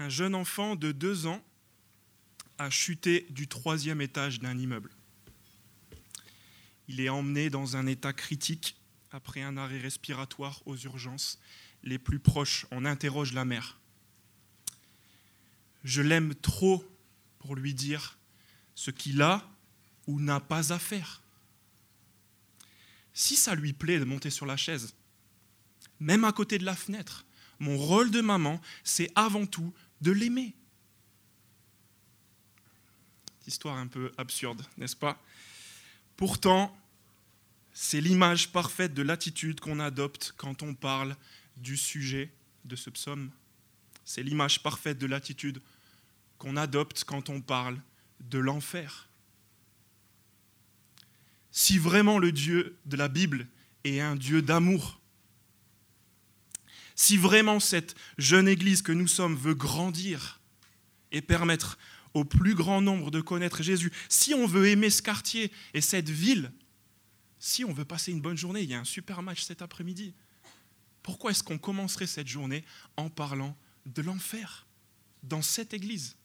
un jeune enfant de deux ans a chuté du troisième étage d'un immeuble. Il est emmené dans un état critique après un arrêt respiratoire aux urgences les plus proches. On interroge la mère. Je l'aime trop pour lui dire ce qu'il a ou n'a pas à faire. Si ça lui plaît de monter sur la chaise, même à côté de la fenêtre, mon rôle de maman, c'est avant tout de l'aimer. Histoire un peu absurde, n'est-ce pas? Pourtant, c'est l'image parfaite de l'attitude qu'on adopte quand on parle du sujet de ce psaume. C'est l'image parfaite de l'attitude qu'on adopte quand on parle de l'enfer. Si vraiment le Dieu de la Bible est un Dieu d'amour, si vraiment cette jeune Église que nous sommes veut grandir et permettre au plus grand nombre de connaître Jésus, si on veut aimer ce quartier et cette ville, si on veut passer une bonne journée, il y a un super match cet après-midi, pourquoi est-ce qu'on commencerait cette journée en parlant de l'enfer dans cette Église?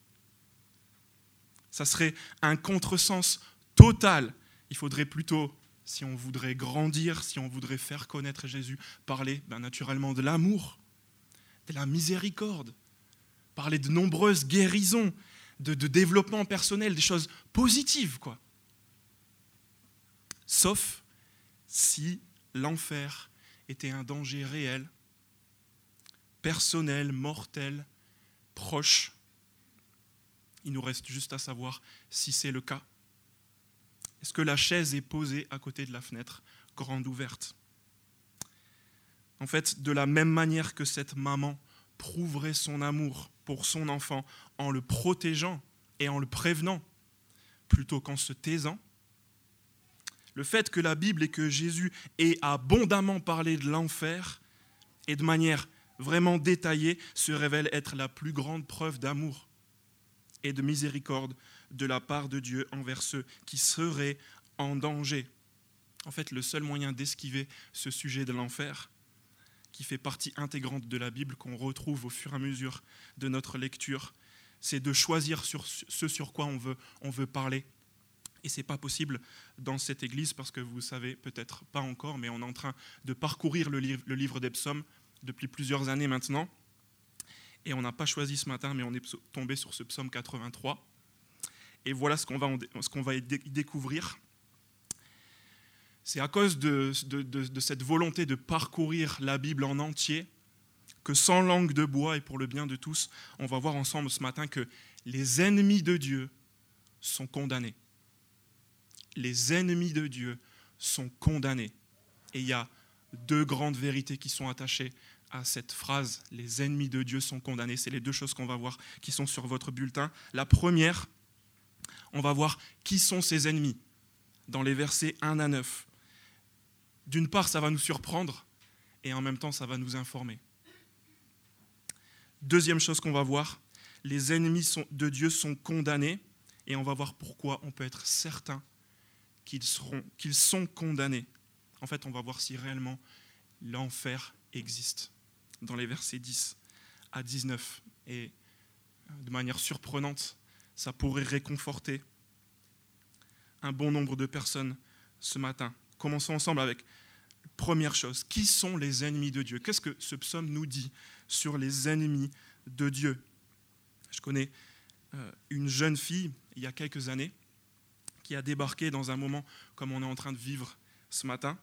Ça serait un contresens total. Il faudrait plutôt si on voudrait grandir, si on voudrait faire connaître Jésus, parler ben, naturellement de l'amour, de la miséricorde, parler de nombreuses guérisons, de, développement personnel, des choses positives, quoi. Sauf si l'enfer était un danger réel, personnel, mortel, proche. Il nous reste juste à savoir si c'est le cas. Est-ce que la chaise est posée à côté de la fenêtre, grande ouverte? En fait, de la même manière que cette maman prouverait son amour pour son enfant en le protégeant et en le prévenant, plutôt qu'en se taisant, le fait que la Bible et que Jésus ait abondamment parlé de l'enfer et de manière vraiment détaillée se révèle être la plus grande preuve d'amour et de miséricorde de la part de Dieu envers ceux qui seraient en danger. En fait, le seul moyen d'esquiver ce sujet de l'enfer, qui fait partie intégrante de la Bible, qu'on retrouve au fur et à mesure de notre lecture, c'est de choisir ce sur quoi on veut, on veut parler. Et ce n'est pas possible dans cette église parce que vous savez peut-être pas encore, mais on est en train de parcourir le livre, le livre des psaumes depuis plusieurs années maintenant. Et on n'a pas choisi ce matin, mais on est tombé sur ce psaume 83. Et voilà ce qu'on va, ce qu'on va y découvrir. C'est à cause de, de, cette volonté de parcourir la Bible en entier que sans langue de bois et pour le bien de tous, on va voir ensemble ce matin que les ennemis de Dieu sont condamnés. Les ennemis de Dieu sont condamnés. Et il y a deux grandes vérités qui sont attachées à cette phrase, les ennemis de Dieu sont condamnés. C'est les deux choses qu'on va voir qui sont sur votre bulletin. La première, on va voir qui sont ses ennemis dans les versets 1 à 9. D'une part, ça va nous surprendre et en même temps, ça va nous informer. Deuxième chose qu'on va voir, les ennemis de Dieu sont condamnés et on va voir pourquoi on peut être certain qu'ils sont condamnés. En fait, on va voir si réellement l'enfer existe dans les versets 10 à 19. Et de manière surprenante, ça pourrait réconforter un bon nombre de personnes ce matin. Commençons ensemble avec première chose. Qui sont les ennemis de Dieu? Qu'est-ce que ce psaume nous dit sur les ennemis de Dieu? Je connais euh, une jeune fille, il y a quelques années, qui a débarqué dans un moment comme on est en train de vivre ce matin.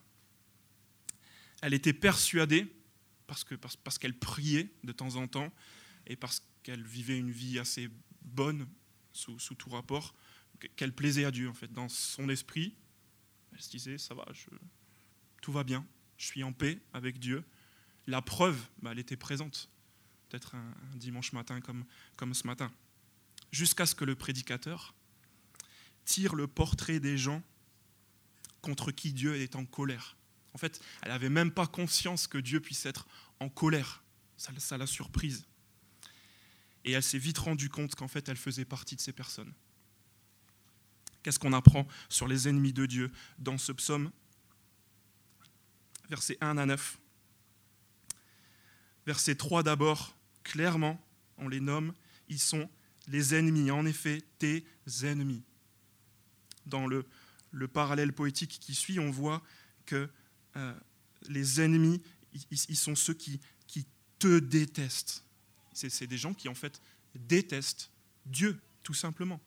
Elle était persuadée, parce qu'elle parce, qu'elle priait de temps en temps, et parce qu'elle vivait une vie assez bonne, sous, tout rapport, qu'elle plaisait à Dieu, en fait. Dans son esprit, elle se disait, ça va, tout va bien, je suis en paix avec Dieu. La preuve, bah, elle était présente, peut-être un, dimanche matin comme, comme ce matin, jusqu'à ce que le prédicateur tire le portrait des gens contre qui Dieu est en colère. En fait, elle n'avait même pas conscience que Dieu puisse être en colère. Ça l'a surprise. Et elle s'est vite rendue compte qu'en fait, elle faisait partie de ces personnes. Qu'est-ce qu'on apprend sur les ennemis de Dieu dans ce psaume? Versets 1 à 9. Verset 3 d'abord, clairement, on les nomme, ils sont les ennemis, en effet, tes ennemis. Dans le, le parallèle poétique qui suit, on voit que euh, les ennemis, ils, sont ceux qui te détestent. C'est des gens qui, en fait, détestent Dieu, tout simplement.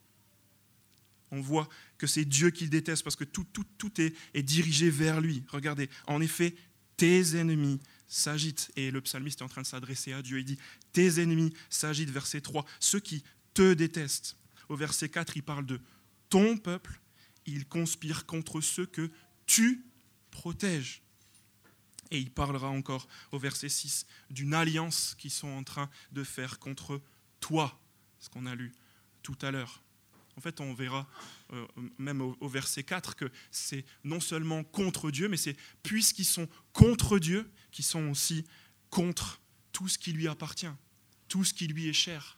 On voit que c'est Dieu qui déteste parce que tout, tout, tout est, est dirigé vers lui. Regardez, en effet, tes ennemis s'agitent. Et le psalmiste est en train de s'adresser à Dieu. Il dit, tes ennemis s'agitent, verset 3, ceux qui te détestent. Au verset 4, il parle de ton peuple, il conspire contre ceux que tu protèges. Et il parlera encore au verset 6 d'une alliance qu'ils sont en train de faire contre toi, ce qu'on a lu tout à l'heure. En fait, on verra euh, même au, verset 4 que c'est non seulement contre Dieu, mais c'est puisqu'ils sont contre Dieu, qu'ils sont aussi contre tout ce qui lui appartient, tout ce qui lui est cher,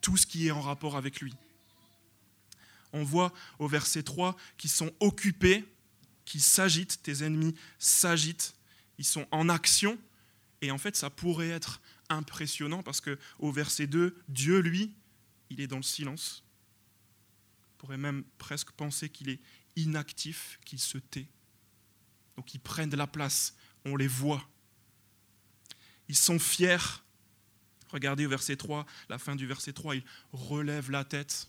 tout ce qui est en rapport avec lui. On voit au verset 3 qu'ils sont occupés, qu'ils s'agitent, tes ennemis s'agitent, ils sont en action, et en fait ça pourrait être impressionnant parce que au verset 2, Dieu, lui, il est dans le silence. On pourrait même presque penser qu'il est inactif, qu'il se tait. Donc ils prennent la place, on les voit. Ils sont fiers. Regardez au verset 3, la fin du verset 3, ils relèvent la tête.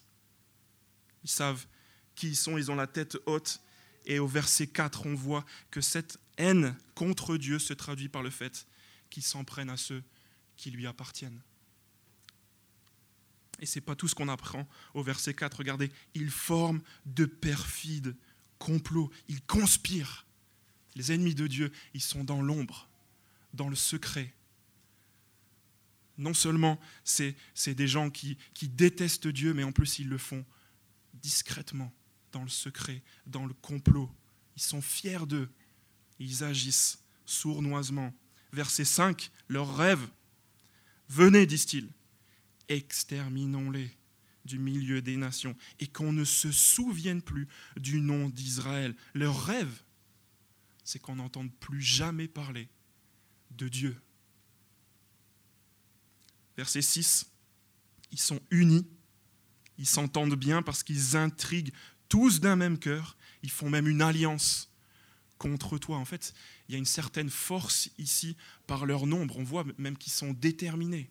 Ils savent qui ils sont, ils ont la tête haute. Et au verset 4, on voit que cette haine contre Dieu se traduit par le fait qu'ils s'en prennent à ceux qui lui appartiennent. Et ce n'est pas tout ce qu'on apprend au verset 4. Regardez, ils forment de perfides complots, ils conspirent. Les ennemis de Dieu, ils sont dans l'ombre, dans le secret. Non seulement c'est des gens qui, qui détestent Dieu, mais en plus ils le font discrètement, dans le secret, dans le complot. Ils sont fiers d'eux. Ils agissent sournoisement. Verset 5, leur rêve. Venez, disent-ils, exterminons-les du milieu des nations et qu'on ne se souvienne plus du nom d'Israël. Leur rêve, c'est qu'on n'entende plus jamais parler de Dieu. Verset 6, ils sont unis, ils s'entendent bien parce qu'ils intriguent tous d'un même cœur, ils font même une alliance contre toi. En fait, il y a une certaine force ici par leur nombre, on voit même qu'ils sont déterminés.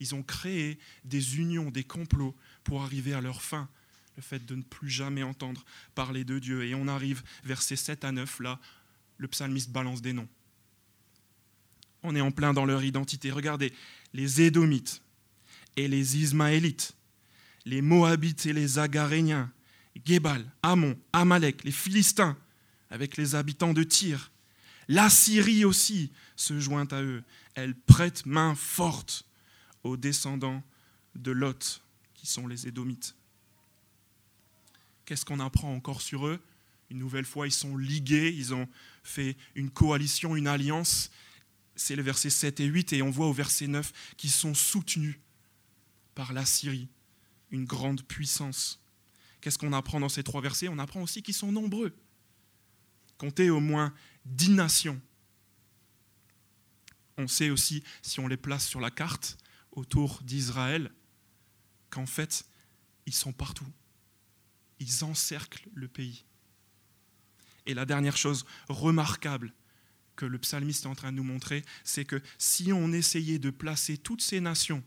Ils ont créé des unions, des complots pour arriver à leur fin, le fait de ne plus jamais entendre parler de Dieu. Et on arrive versets 7 à 9, là, le psalmiste balance des noms. On est en plein dans leur identité. Regardez, les Édomites et les Ismaélites, les Moabites et les Agaréniens, Gébal, Amon, Amalek, les Philistins, avec les habitants de Tyr. La Syrie aussi se joint à eux. Elle prête main forte aux descendants de Lot, qui sont les Édomites. Qu'est-ce qu'on apprend encore sur eux? Une nouvelle fois, ils sont ligués, ils ont fait une coalition, une alliance. C'est le verset 7 et 8, et on voit au verset 9 qu'ils sont soutenus par la Syrie, une grande puissance. Qu'est-ce qu'on apprend dans ces trois versets? On apprend aussi qu'ils sont nombreux. Comptez au moins dix nations. On sait aussi, si on les place sur la carte, autour d'Israël qu'en fait, ils sont partout. Ils encerclent le pays. Et la dernière chose remarquable que le psalmiste est en train de nous montrer, c'est que si on essayait de placer toutes ces nations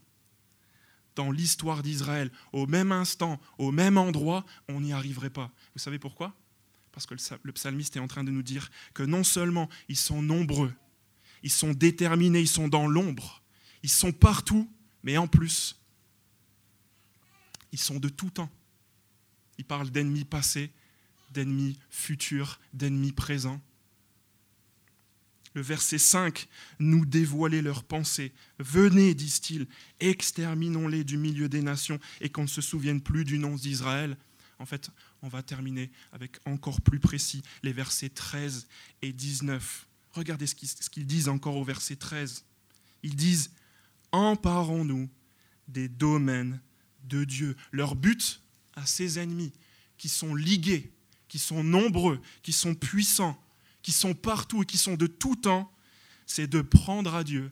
dans l'histoire d'Israël au même instant, au même endroit, on n'y arriverait pas. Vous savez pourquoi? Parce que le psalmiste est en train de nous dire que non seulement ils sont nombreux, ils sont déterminés, ils sont dans l'ombre, ils sont partout, mais en plus, ils sont de tout temps. Il parle d'ennemis passés, d'ennemis futurs, d'ennemis présents. Le verset 5 nous dévoilait leurs pensées. Venez, disent-ils, exterminons-les du milieu des nations et qu'on ne se souvienne plus du nom d'Israël. En fait, on va terminer avec encore plus précis les versets 13 et 19. Regardez ce qu'ils disent encore au verset 13. Ils disent emparons-nous des domaines de Dieu. Leur but à ces ennemis qui sont ligués, qui sont nombreux, qui sont puissants, qui sont partout et qui sont de tout temps, c'est de prendre à Dieu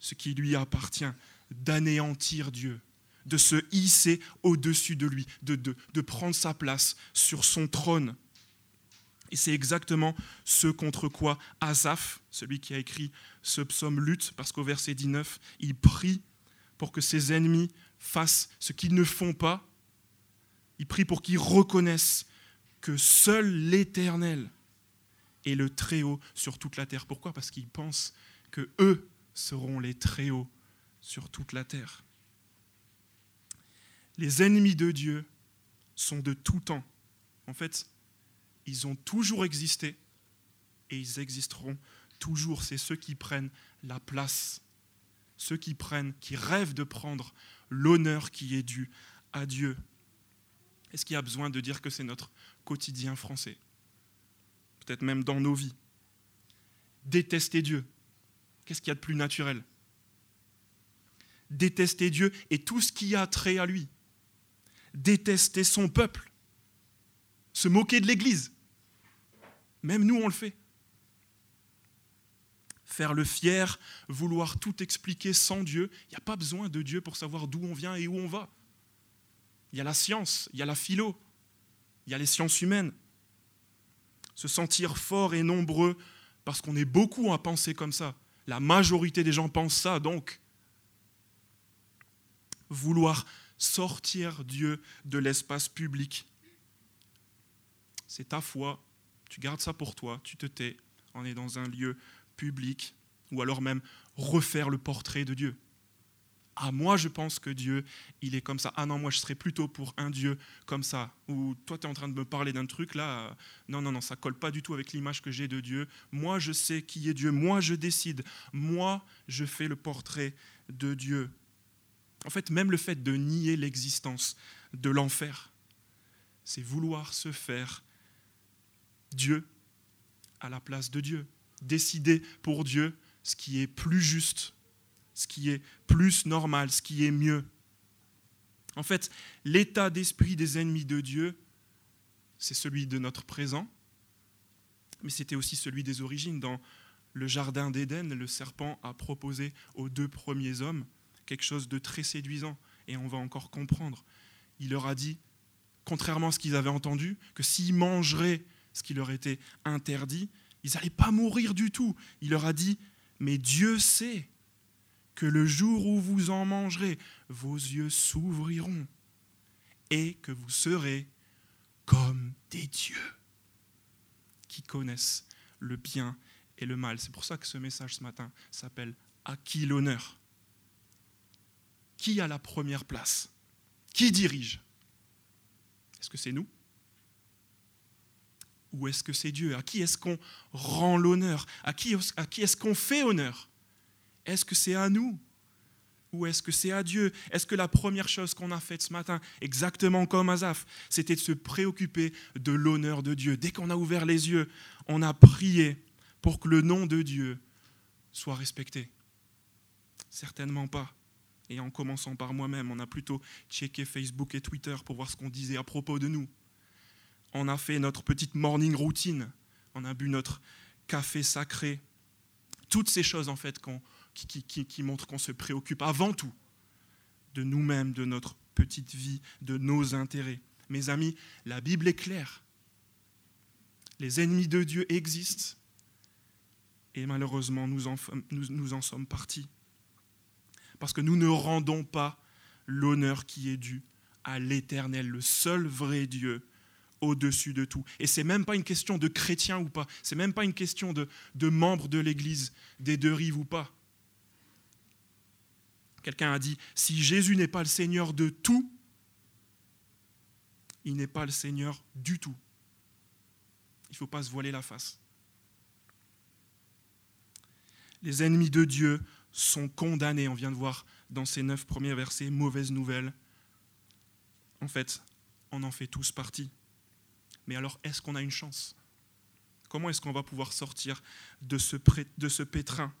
ce qui lui appartient, d'anéantir Dieu, de se hisser au-dessus de lui, de, prendre sa place sur son trône. Et c'est exactement ce contre quoi Asaph, celui qui a écrit ce psaume, lutte, parce qu'au verset 19, il prie pour que ses ennemis fassent ce qu'ils ne font pas. Il prie pour qu'ils reconnaissent que seul l'Éternel est le Très-Haut sur toute la terre. Pourquoi? Parce qu'ils pensent que eux seront les Très-Hauts sur toute la terre. Les ennemis de Dieu sont de tout temps. En fait, ils ont toujours existé et ils existeront toujours. C'est ceux qui prennent la place, ceux qui prennent, qui rêvent de prendre l'honneur qui est dû à Dieu. Est-ce qu'il y a besoin de dire que c'est notre quotidien français? Peut-être même dans nos vies. Détester Dieu. Qu'est-ce qu'il y a de plus naturel? Détester Dieu et tout ce qui a trait à lui. Détester son peuple. Se moquer de l'Église. Même nous, on le fait. Faire le fier, vouloir tout expliquer sans Dieu. Il n'y a pas besoin de Dieu pour savoir d'où on vient et où on va. Il y a la science, il y a la philo, il y a les sciences humaines. Se sentir fort et nombreux parce qu'on est beaucoup à penser comme ça. La majorité des gens pensent ça, donc. Vouloir sortir Dieu de l'espace public. C'est ta foi, tu gardes ça pour toi, tu te tais, on est dans un lieu public, ou alors même refaire le portrait de Dieu. Ah, moi je pense que Dieu, il est comme ça. Ah non, moi je serais plutôt pour un Dieu comme ça. Ou toi tu es en train de me parler d'un truc là. Non, non, non, ça colle pas du tout avec l'image que j'ai de Dieu. Moi je sais qui est Dieu. Moi je décide. Moi je fais le portrait de Dieu. En fait, même le fait de nier l'existence de l'enfer, c'est vouloir se faire Dieu à la place de Dieu. Décider pour Dieu ce qui est plus juste, ce qui est plus normal, ce qui est mieux. En fait, l'état d'esprit des ennemis de Dieu, c'est celui de notre présent, mais c'était aussi celui des origines. Dans le jardin d'Éden, le serpent a proposé aux deux premiers hommes quelque chose de très séduisant, et on va encore comprendre. Il leur a dit, contrairement à ce qu'ils avaient entendu, que s'ils mangeraient ce qui leur était interdit, ils n'allaient pas mourir du tout. Il leur a dit, mais Dieu sait que le jour où vous en mangerez, vos yeux s'ouvriront et que vous serez comme des dieux qui connaissent le bien et le mal. C'est pour ça que ce message ce matin s'appelle À qui l'honneur Qui a la première place? Qui dirige? Est-ce que c'est nous? Ou est-ce que c'est Dieu? À qui est-ce qu'on rend l'honneur? À qui, à qui est-ce qu'on fait honneur? Est-ce que c'est à nous ou est-ce que c'est à Dieu? Est-ce que la première chose qu'on a faite ce matin, exactement comme Azaf, c'était de se préoccuper de l'honneur de Dieu? Dès qu'on a ouvert les yeux, on a prié pour que le nom de Dieu soit respecté. Certainement pas. Et en commençant par moi-même, on a plutôt checké Facebook et Twitter pour voir ce qu'on disait à propos de nous. On a fait notre petite morning routine, on a bu notre café sacré. Toutes ces choses, en fait, qui, montrent qu'on se préoccupe avant tout de nous-mêmes, de notre petite vie, de nos intérêts. Mes amis, la Bible est claire. Les ennemis de Dieu existent et malheureusement nous en, sommes partis. Parce que nous ne rendons pas l'honneur qui est dû à l'Éternel, le seul vrai Dieu, au-dessus de tout. Et c'est même pas une question de chrétien ou pas, c'est même pas une question de, de membres de l'Église des deux rives ou pas. Quelqu'un a dit, si Jésus n'est pas le Seigneur de tout, il n'est pas le Seigneur du tout. Il ne faut pas se voiler la face. Les ennemis de Dieu sont condamnés, on vient de voir dans ces neuf premiers versets, mauvaise nouvelle. En fait, on en fait tous partie. Mais alors, est-ce qu'on a une chance? Comment est-ce qu'on va pouvoir sortir de ce, de ce pétrin?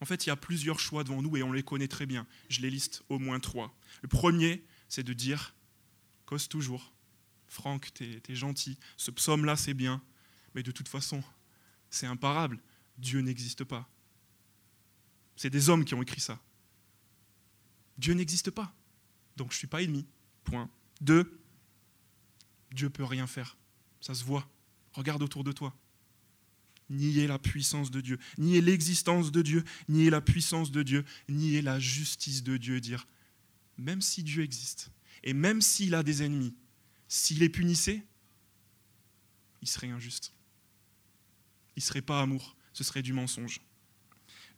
En fait, il y a plusieurs choix devant nous et on les connaît très bien. Je les liste au moins trois. Le premier, c'est de dire, cause toujours. Franck, t'es es gentil. Ce psaume-là, c'est bien. Mais de toute façon, c'est imparable. Dieu n'existe pas. C'est des hommes qui ont écrit ça. Dieu n'existe pas. Donc je ne suis pas ennemi. Point. Deux, Dieu peut rien faire. Ça se voit. Regarde autour de toi. Nier la puissance de Dieu, nier l'existence de Dieu, nier la puissance de Dieu, nier la justice de Dieu. Dire, même si Dieu existe, et même s'il a des ennemis, s'il les punissait, il serait injuste. Il ne serait pas amour, ce serait du mensonge.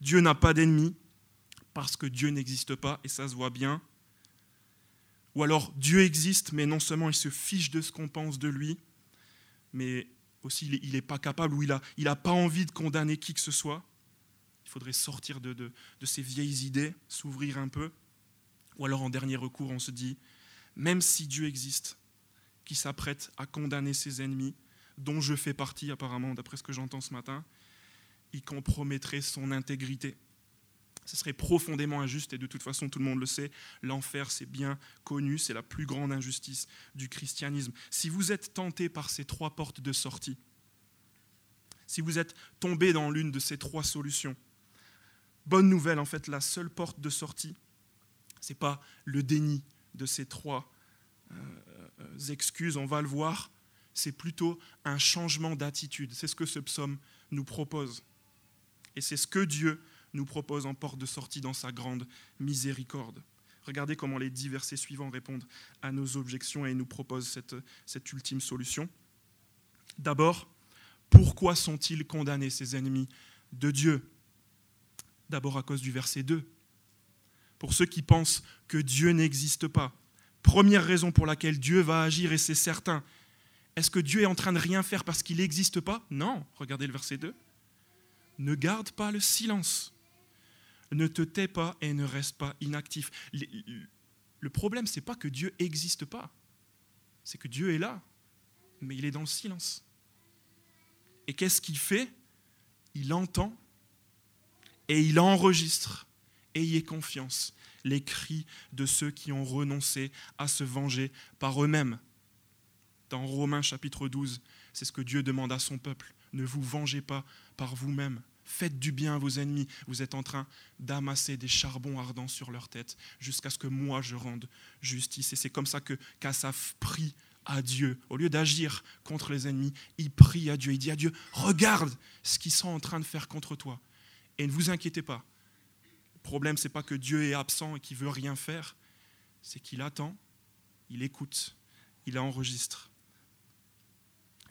Dieu n'a pas d'ennemis parce que Dieu n'existe pas, et ça se voit bien. Ou alors Dieu existe, mais non seulement il se fiche de ce qu'on pense de lui, mais aussi il n'est pas capable ou il n'a pas envie de condamner qui que ce soit. Il faudrait sortir de, de, de ces vieilles idées, s'ouvrir un peu. Ou alors en dernier recours, on se dit, même si Dieu existe, qui s'apprête à condamner ses ennemis, dont je fais partie apparemment, d'après ce que j'entends ce matin, il compromettrait son intégrité. Ce serait profondément injuste et de toute façon tout le monde le sait, l'enfer c'est bien connu, c'est la plus grande injustice du christianisme. Si vous êtes tenté par ces trois portes de sortie, si vous êtes tombé dans l'une de ces trois solutions, bonne nouvelle en fait, la seule porte de sortie, ce n'est pas le déni de ces trois euh, excuses, on va le voir, c'est plutôt un changement d'attitude. C'est ce que ce psaume nous propose. Et c'est ce que Dieu nous propose en porte de sortie dans sa grande miséricorde. Regardez comment les dix versets suivants répondent à nos objections et nous proposent cette, cette ultime solution. D'abord, pourquoi sont-ils condamnés, ces ennemis de Dieu? D'abord à cause du verset 2. Pour ceux qui pensent que Dieu n'existe pas, première raison pour laquelle Dieu va agir, et c'est certain, est-ce que Dieu est en train de rien faire parce qu'il n'existe pas? Non, regardez le verset 2. Ne garde pas le silence ne te tais pas et ne reste pas inactif. Le problème, c'est pas que Dieu n'existe pas, c'est que Dieu est là, mais il est dans le silence. Et qu'est-ce qu'il fait? Il entend et il enregistre. Ayez confiance, les cris de ceux qui ont renoncé à se venger par eux-mêmes. Dans Romains chapitre 12, c'est ce que Dieu demande à son peuple. Ne vous vengez pas par vous-même. Faites du bien à vos ennemis. Vous êtes en train d'amasser des charbons ardents sur leur tête jusqu'à ce que moi je rende justice. Et c'est comme ça que Kassaf prie à Dieu. Au lieu d'agir contre les ennemis, il prie à Dieu. Il dit à Dieu, regarde ce qu'ils sont en train de faire contre toi. Et ne vous inquiétez pas. Le problème, ce n'est pas que Dieu est absent et qu'il veut rien faire. C'est qu'il attend, il écoute, il enregistre.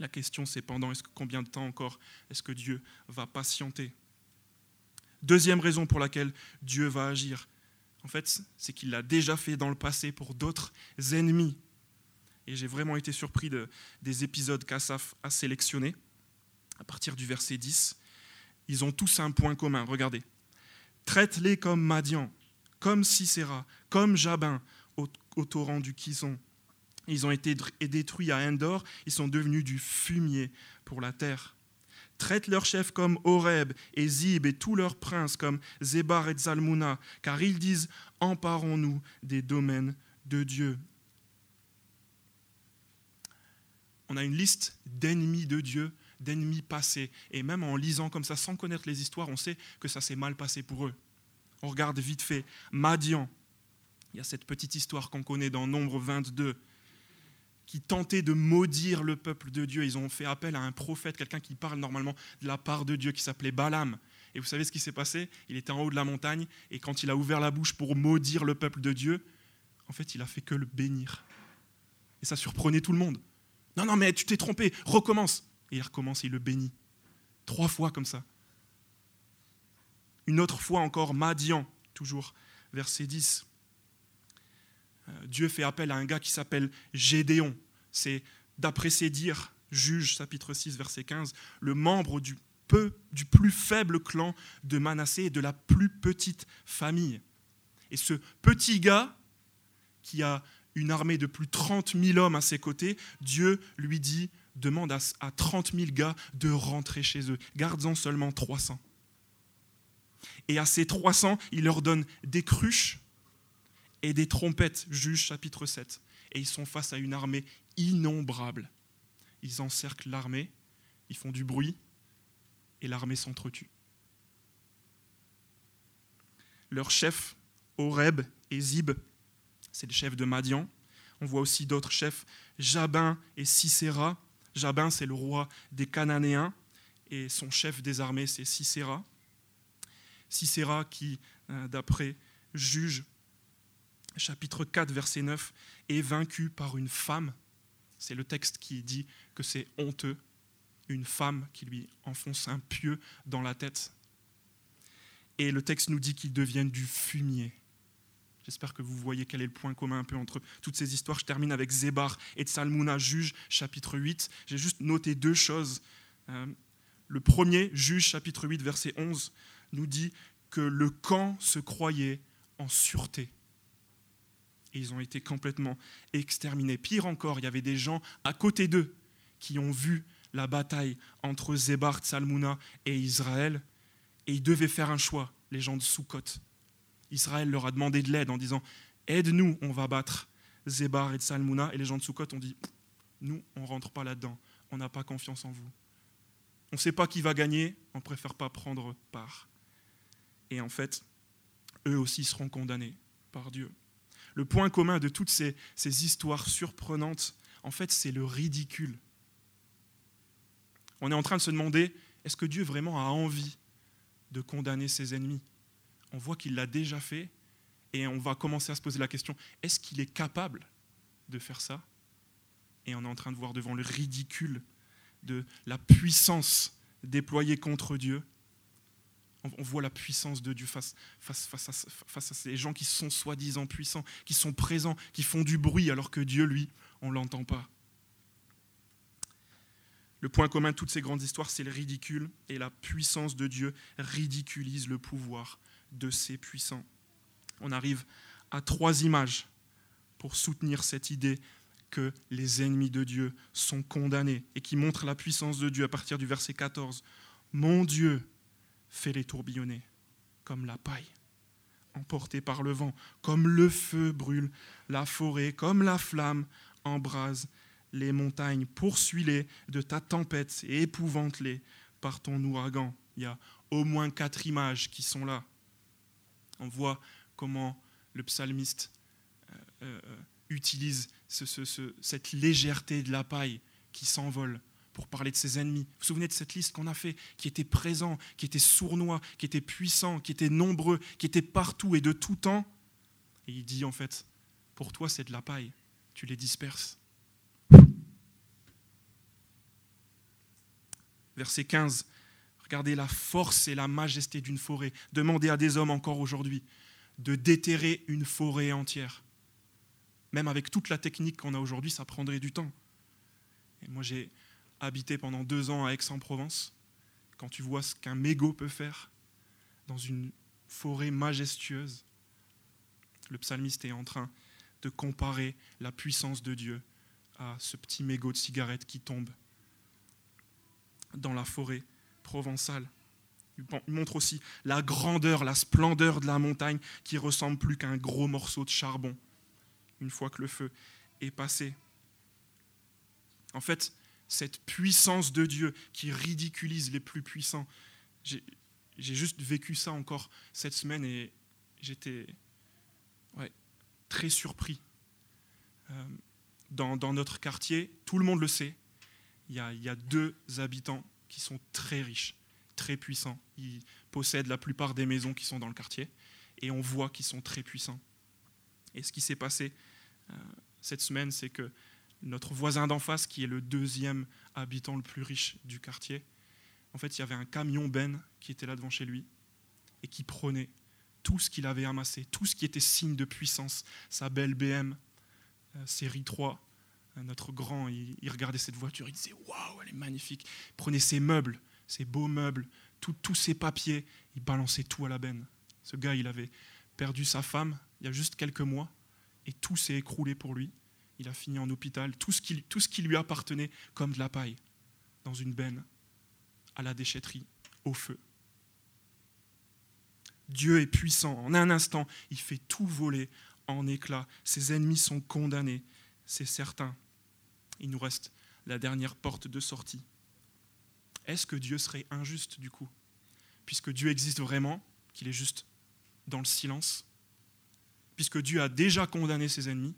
La question, c'est pendant est-ce que combien de temps encore est-ce que Dieu va patienter? Deuxième raison pour laquelle Dieu va agir, en fait, c'est qu'il l'a déjà fait dans le passé pour d'autres ennemis. Et j'ai vraiment été surpris de, des épisodes qu'Asaph a sélectionnés. À partir du verset 10, ils ont tous un point commun. Regardez. Traite-les comme Madian, comme Sisera, comme Jabin, au, au torrent du Kison, ils ont été détruits à Endor, ils sont devenus du fumier pour la terre. Traite leurs chefs comme Horeb et Zib et tous leurs princes comme Zébar et Zalmuna, car ils disent Emparons-nous des domaines de Dieu. On a une liste d'ennemis de Dieu, d'ennemis passés. Et même en lisant comme ça, sans connaître les histoires, on sait que ça s'est mal passé pour eux. On regarde vite fait. Madian. Il y a cette petite histoire qu'on connaît dans Nombre 22 qui tentaient de maudire le peuple de Dieu. Ils ont fait appel à un prophète, quelqu'un qui parle normalement de la part de Dieu, qui s'appelait Balaam. Et vous savez ce qui s'est passé? Il était en haut de la montagne, et quand il a ouvert la bouche pour maudire le peuple de Dieu, en fait, il a fait que le bénir. Et ça surprenait tout le monde. Non, non, mais tu t'es trompé, recommence. Et il recommence, il le bénit. Trois fois comme ça. Une autre fois encore, Madian, toujours, verset 10. Euh, Dieu fait appel à un gars qui s'appelle Gédéon. C'est, d'après ses dires, Juge chapitre 6, verset 15, le membre du, peu, du plus faible clan de Manassé et de la plus petite famille. Et ce petit gars, qui a une armée de plus de 30 000 hommes à ses côtés, Dieu lui dit, demande à, à 30 000 gars de rentrer chez eux. Garde-en seulement 300. Et à ces 300, il leur donne des cruches et des trompettes, Juge chapitre 7. Et ils sont face à une armée innombrable. Ils encerclent l'armée, ils font du bruit, et l'armée s'entretue. Leur chef, Horeb et Zib, c'est le chef de Madian. On voit aussi d'autres chefs, Jabin et Sisera. Jabin, c'est le roi des Cananéens, et son chef des armées, c'est Sisera. Sisera qui, euh, d'après Juge, chapitre 4, verset 9, est vaincu par une femme. C'est le texte qui dit que c'est honteux, une femme qui lui enfonce un pieu dans la tête. Et le texte nous dit qu'ils deviennent du fumier. J'espère que vous voyez quel est le point commun un peu entre toutes ces histoires. Je termine avec Zébar et Tsalmouna, juge, chapitre 8. J'ai juste noté deux choses. Euh, le premier, juge, chapitre 8, verset 11, nous dit que le camp se croyait en sûreté. Et ils ont été complètement exterminés. Pire encore, il y avait des gens à côté d'eux qui ont vu la bataille entre Zébar, Tsalmouna et Israël. Et ils devaient faire un choix, les gens de Soukot. Israël leur a demandé de l'aide en disant Aide-nous, on va battre Zébar et Tsalmouna. Et les gens de Soukot ont dit Nous, on ne rentre pas là-dedans, on n'a pas confiance en vous. On ne sait pas qui va gagner, on ne préfère pas prendre part. Et en fait, eux aussi seront condamnés par Dieu. Le point commun de toutes ces, histoires surprenantes, en fait, c'est le ridicule. On est en train de se demander, est-ce que Dieu vraiment a envie de condamner ses ennemis? On voit qu'il l'a déjà fait et on va commencer à se poser la question, est-ce qu'il est capable de faire ça? Et on est en train de voir devant le ridicule de la puissance déployée contre Dieu. On voit la puissance de Dieu face, face, face, à, à ces gens qui sont soi-disant puissants, qui sont présents, qui font du bruit, alors que Dieu, lui, on ne l'entend pas. Le point commun de toutes ces grandes histoires, c'est le ridicule, et la puissance de Dieu ridiculise le pouvoir de ces puissants. On arrive à trois images pour soutenir cette idée que les ennemis de Dieu sont condamnés et qui montrent la puissance de Dieu à partir du verset 14. Mon Dieu fait les tourbillonner comme la paille, emportée par le vent, comme le feu brûle la forêt, comme la flamme embrase les montagnes. Poursuis-les de ta tempête et épouvante-les par ton ouragan. Il y a au moins quatre images qui sont là on voit comment le psalmiste euh, euh, utilise cette légèreté de la paille qui s'envole pour parler de ses ennemis. Vous vous souvenez de cette liste qu'on a fait, qui était présent, qui était sournois, qui était puissant, qui était nombreux, qui était partout et de tout temps. Et il dit en fait, pour toi c'est de la paille, tu les disperses. Verset 15, Regardez la force et la majesté d'une forêt. Demandez à des hommes encore aujourd'hui de déterrer une forêt entière. Même avec toute la technique qu'on a aujourd'hui, ça prendrait du temps. Et moi, j'ai habité pendant deux ans à Aix-en-Provence. Quand tu vois ce qu'un mégot peut faire dans une forêt majestueuse, le psalmiste est en train de comparer la puissance de Dieu à ce petit mégot de cigarette qui tombe dans la forêt provençal. Il montre aussi la grandeur, la splendeur de la montagne qui ressemble plus qu'un gros morceau de charbon une fois que le feu est passé. En fait, cette puissance de Dieu qui ridiculise les plus puissants, j'ai juste vécu ça encore cette semaine et j'étais très surpris. Euh, dans, notre quartier, tout le monde le sait, il y a deux habitants qui sont très riches, très puissants. Ils possèdent la plupart des maisons qui sont dans le quartier et on voit qu'ils sont très puissants. Et ce qui s'est passé euh, cette semaine, c'est que notre voisin d'en face, qui est le deuxième habitant le plus riche du quartier, en fait, il y avait un camion Ben qui était là devant chez lui et qui prenait tout ce qu'il avait amassé, tout ce qui était signe de puissance, sa belle BM, euh, série 3, notre grand, il, regardait cette voiture, il disait Waouh, elle est magnifique. Il prenait ses meubles, ses beaux meubles, tous ses papiers, il balançait tout à la benne. Ce gars, il avait perdu sa femme il y a juste quelques mois et tout s'est écroulé pour lui. Il a fini en hôpital, tout ce, qui, lui appartenait comme de la paille, dans une benne, à la déchetterie, au feu. Dieu est puissant. En un instant, il fait tout voler en éclats. Ses ennemis sont condamnés c'est certain. Il nous reste la dernière porte de sortie. Est-ce que Dieu serait injuste du coup? Puisque Dieu existe vraiment, qu'il est juste dans le silence? Puisque Dieu a déjà condamné ses ennemis,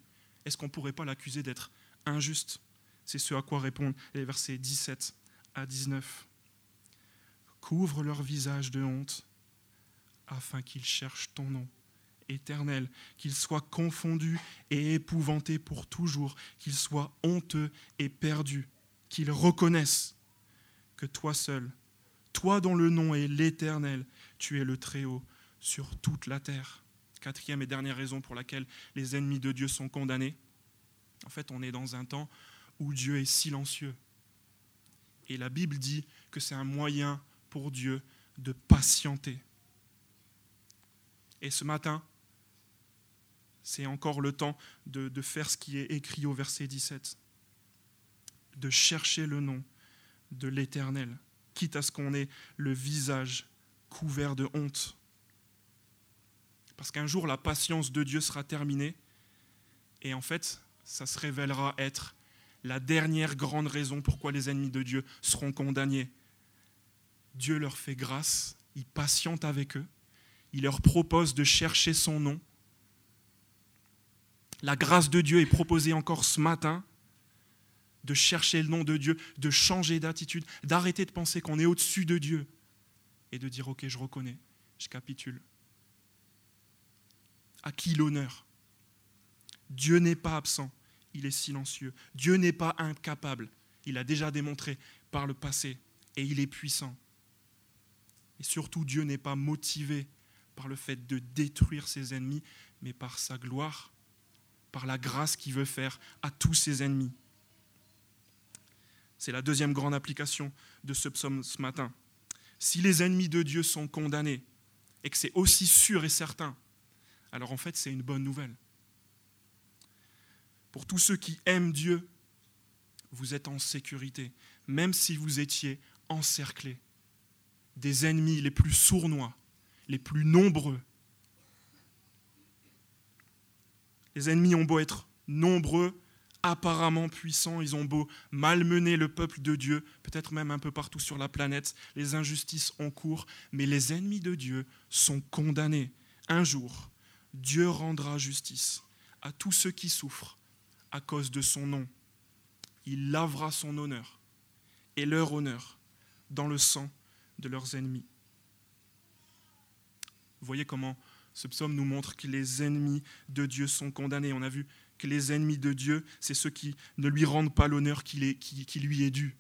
est-ce qu'on ne pourrait pas l'accuser d'être injuste? C'est ce à quoi répondent les versets 17 à 19. Couvre leur visage de honte afin qu'ils cherchent ton nom éternel, qu'ils soient confondus et épouvantés pour toujours, qu'ils soient honteux et perdus, qu'ils reconnaissent que toi seul, toi dont le nom est l'Éternel, tu es le Très-Haut sur toute la terre. Quatrième et dernière raison pour laquelle les ennemis de Dieu sont condamnés. En fait, on est dans un temps où Dieu est silencieux. Et la Bible dit que c'est un moyen pour Dieu de patienter. Et ce matin, c'est encore le temps de, faire ce qui est écrit au verset 17, de chercher le nom de l'Éternel, quitte à ce qu'on ait le visage couvert de honte. Parce qu'un jour, la patience de Dieu sera terminée, et en fait, ça se révélera être la dernière grande raison pourquoi les ennemis de Dieu seront condamnés. Dieu leur fait grâce, il patiente avec eux, il leur propose de chercher son nom. La grâce de Dieu est proposée encore ce matin, de chercher le nom de Dieu, de changer d'attitude, d'arrêter de penser qu'on est au-dessus de Dieu et de dire, ok, je reconnais, je capitule. À qui l'honneur? Dieu n'est pas absent, il est silencieux. Dieu n'est pas incapable, il a déjà démontré par le passé, et il est puissant. Et surtout, Dieu n'est pas motivé par le fait de détruire ses ennemis, mais par sa gloire, par la grâce qu'il veut faire à tous ses ennemis. C'est la deuxième grande application de ce psaume ce matin. Si les ennemis de Dieu sont condamnés, et que c'est aussi sûr et certain, alors en fait c'est une bonne nouvelle. Pour tous ceux qui aiment Dieu, vous êtes en sécurité, même si vous étiez encerclés des ennemis les plus sournois, les plus nombreux. Les ennemis ont beau être nombreux, apparemment puissants, ils ont beau malmener le peuple de Dieu, peut-être même un peu partout sur la planète, les injustices ont cours, mais les ennemis de Dieu sont condamnés. Un jour, Dieu rendra justice à tous ceux qui souffrent à cause de son nom. Il lavera son honneur et leur honneur dans le sang de leurs ennemis. Vous voyez comment ce psaume nous montre que les ennemis de Dieu sont condamnés. On a vu que les ennemis de Dieu, c'est ceux qui ne lui rendent pas l'honneur qui, qui, lui est dû.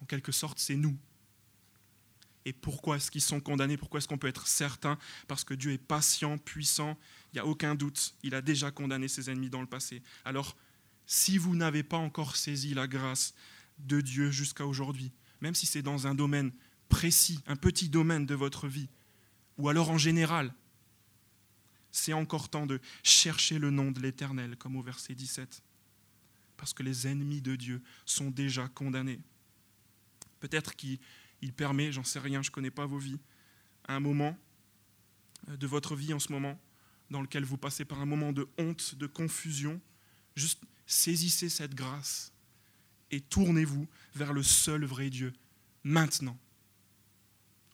En quelque sorte, c'est nous. Et pourquoi est-ce qu'ils sont condamnés? Pourquoi est-ce qu'on peut être certain? Parce que Dieu est patient, puissant, il n'y a aucun doute, il a déjà condamné ses ennemis dans le passé. Alors, si vous n'avez pas encore saisi la grâce de Dieu jusqu'à aujourd'hui, même si c'est dans un domaine précis, un petit domaine de votre vie, ou alors en général, c'est encore temps de chercher le nom de l'Éternel, comme au verset 17, parce que les ennemis de Dieu sont déjà condamnés. Peut-être qu'il permet, j'en sais rien, je ne connais pas vos vies, un moment de votre vie en ce moment, dans lequel vous passez par un moment de honte, de confusion, juste saisissez cette grâce et tournez-vous vers le seul vrai Dieu, maintenant.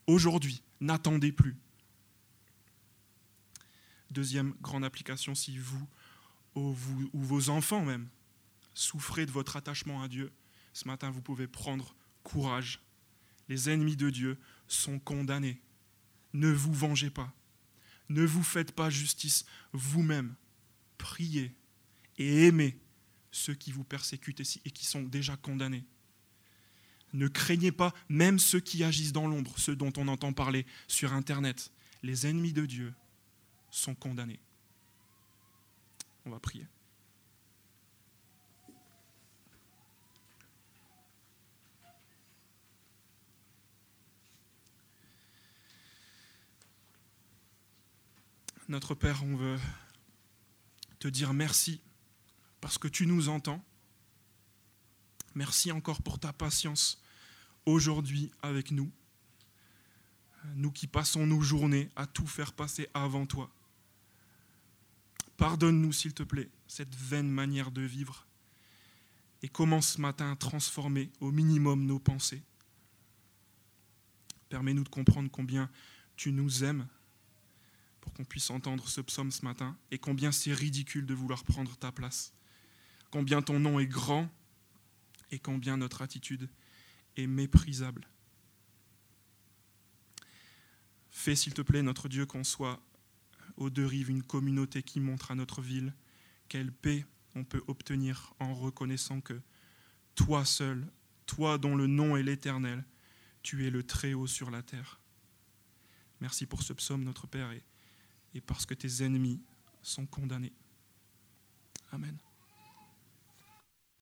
Aujourd'hui, n'attendez plus. Deuxième grande application, si vous ou, vous ou vos enfants même souffrez de votre attachement à Dieu, ce matin vous pouvez prendre courage. Les ennemis de Dieu sont condamnés. Ne vous vengez pas. Ne vous faites pas justice vous-même. Priez et aimez ceux qui vous persécutent et qui sont déjà condamnés. Ne craignez pas même ceux qui agissent dans l'ombre, ceux dont on entend parler sur Internet. Les ennemis de Dieu sont condamnés. On va prier. Notre Père, on veut te dire merci parce que tu nous entends. Merci encore pour ta patience aujourd'hui avec nous. Nous qui passons nos journées à tout faire passer avant toi. Pardonne-nous, s'il te plaît, cette vaine manière de vivre et commence ce matin à transformer au minimum nos pensées. Permets-nous de comprendre combien tu nous aimes pour qu'on puisse entendre ce psaume ce matin, et combien c'est ridicule de vouloir prendre ta place, combien ton nom est grand, et combien notre attitude est méprisable. Fais, s'il te plaît, notre Dieu, qu'on soit aux deux rives une communauté qui montre à notre ville quelle paix on peut obtenir en reconnaissant que toi seul, toi dont le nom est l'Éternel, tu es le Très-Haut sur la terre. Merci pour ce psaume, notre Père, et parce que tes ennemis sont condamnés. Amen.